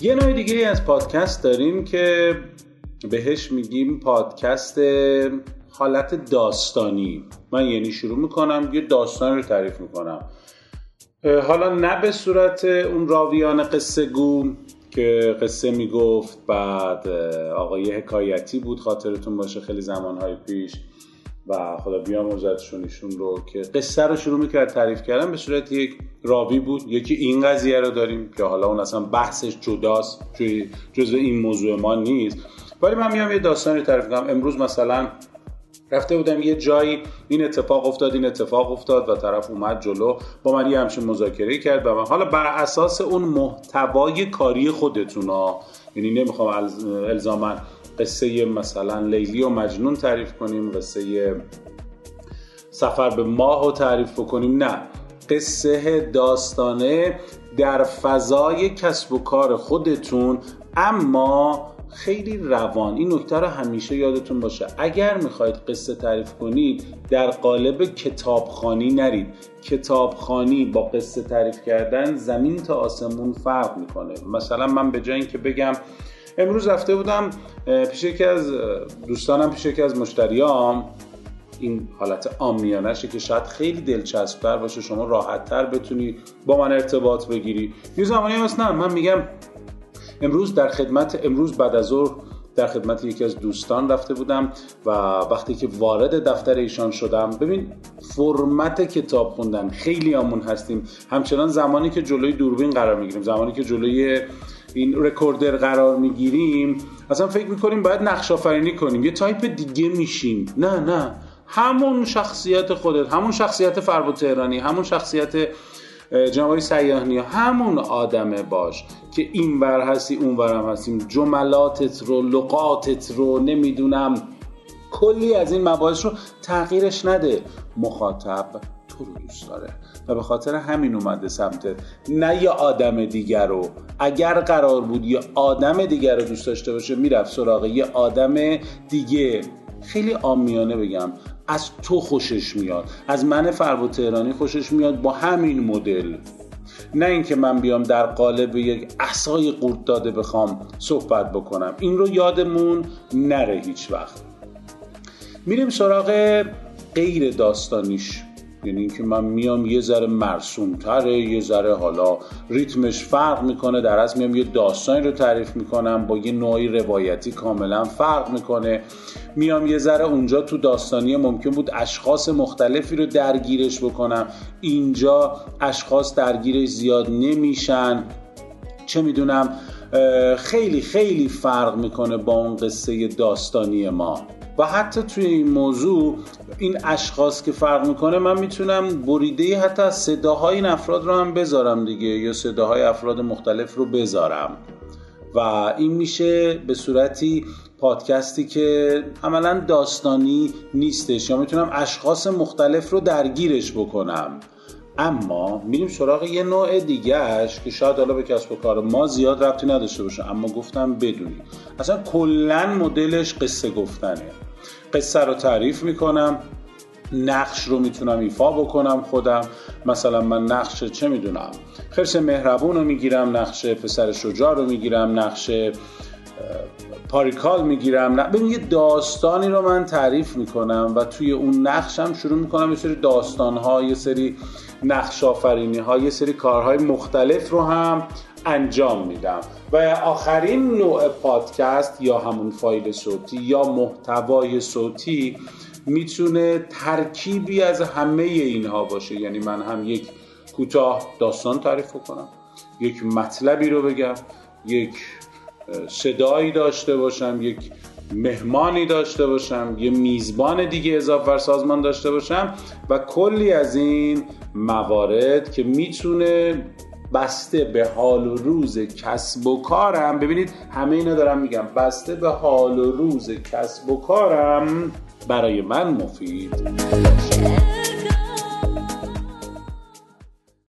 یه نوع دیگه از پادکست داریم که بهش میگیم پادکست حالت داستانی. من یعنی شروع می‌کنم یه داستان رو تعریف می‌کنم. حالا نه به صورت اون راویان قصه گو که قصه می‌گفت بعد آقای حکایتی بود خاطرتون باشه خیلی زمانهای پیش. و خدا بیامرزدشون ایشون رو که قصه رو شروع می‌کرد تعریف کردن به صورت یک راوی بود. یکی این قضیه رو داریم که حالا اون اصلا بحثش جداست جزء این موضوع ما نیست. ولی من میام یه داستان رو تعریف کنم. امروز مثلا رفته بودم یه جایی این اتفاق افتاد این اتفاق افتاد و طرف اومد جلو. با من یه همچین مذاکره کرد و من حالا بر اساس اون محتوای کاری خودتون ها یعنی نمی‌خوام الزاما قصه مثلا لیلی و مجنون تعریف کنیم قصه سفر به ماه رو تعریف کنیم نه قصه داستانه در فضای کسب و کار خودتون اما خیلی روان. این نکته رو همیشه یادتون باشه. اگر می‌خواید قصه تعریف کنید در قالب کتابخانی نرید. کتابخانی با قصه تعریف کردن زمین تا آسمون فرق می‌کنه. مثلا من به جای اینکه بگم امروز رفته بودم پیش یکی از دوستانم پیش یکی از مشتریام. این حالت آمیانشه که شاید خیلی دلچسبتر باشه شما راحتتر بتونی با من ارتباط بگیری. یه زمانی هست نه من میگم امروز در خدمت امروز بعد از ظهر در خدمت یکی از دوستان رفته بودم و وقتی که وارد دفتر ایشان شدم ببین فرمت کتاب خوندن خیلی آمون هستیم. همچنان زمانی که جلوی دوربین قرار می‌گیریم زمانی که جلوی این recorder قرار می‌گیریم اصلا فکر می‌کنیم باید نقش آفرینی کنیم. یه تایپ دیگه میشیم. نه نه. همون شخصیت خودت همون شخصیت فربو تهرانی همون شخصیت جناب سیاهنی همون آدمه باش که این ور هستی اون ورم هستیم. جملاتت رو لقاتت رو نمی‌دونم. کلی از این مباحث رو تغییرش نده. مخاطب تو رو دوست داره. و به خاطر همین اومده سمتت نه یه آدم دیگر رو. اگر قرار بود یه آدم دیگر رو دوست داشته باشه می‌رفت سراغ یه آدم دیگه. خیلی آمیانه بگم از تو خوشش میاد. از من فربو تهرانی خوشش میاد با همین مدل. نه اینکه من بیام در قالب یک احسای قورت داده بخوام صحبت بکنم. این رو یادمون نره هیچ وقت. میریم سراغ غیر داستانیش. یعنی اینکه من میام یه ذره مرسوم تره یه ذره حالا ریتمش فرق می‌کنه در از میام یه داستانی رو تعریف می‌کنم با یه نوعی روایتی کاملا فرق می‌کنه. میام یه ذره اونجا تو داستانی ممکن بود اشخاص مختلفی رو درگیرش بکنم. اینجا اشخاص درگیرش زیاد نمیشن. چه می‌دونم خیلی خیلی فرق می‌کنه با اون قصه داستانی ما. و حتی توی این موضوع این اشخاص که فرق می‌کنه من می‌تونم بریده حتی از صداهای این افراد رو هم بذارم دیگه یا صداهای افراد مختلف رو بذارم. و این میشه به صورتی پادکستی که عملا داستانی نیستش. یا می‌تونم اشخاص مختلف رو درگیرش بکنم. اما میریم سراغ یه نوع دیگهش که شاید حالا به کسب و کار ما زیاد ربطی نداشته باشه اما گفتم بدونی اصلا کلا مدلش قصه گفتنه. قصه رو تعریف می‌کنم. نقش رو می‌تونم ایفا بکنم خودم. مثلا من نقش چه می‌دونم؟ خرس مهربون رو می‌گیرم نقش پسر شجاع رو می‌گیرم نقش پاریکال می‌گیرم. ببین یه داستانی رو من تعریف می‌کنم و توی اون نقشم شروع می‌کنم. یه سری داستان ها یه سری نقش آفرینی ها یه سری کارهای مختلف رو هم انجام میدم. و آخرین نوع پادکست یا همون فایل صوتی یا محتوای صوتی می‌تونه ترکیبی از همه اینها باشه. یعنی من هم یک کوتاه داستان تعریف کنم یک مطلبی رو بگم یک صدایی داشته باشم یک مهمانی داشته باشم یه میزبان دیگه اضافه سازمان داشته باشم و کلی از این موارد که می‌تونه بسته به حال و روز کسب و کارم. ببینید همه اینا دارم میگم. بسته به حال و روز کسب و کارم برای من مفید.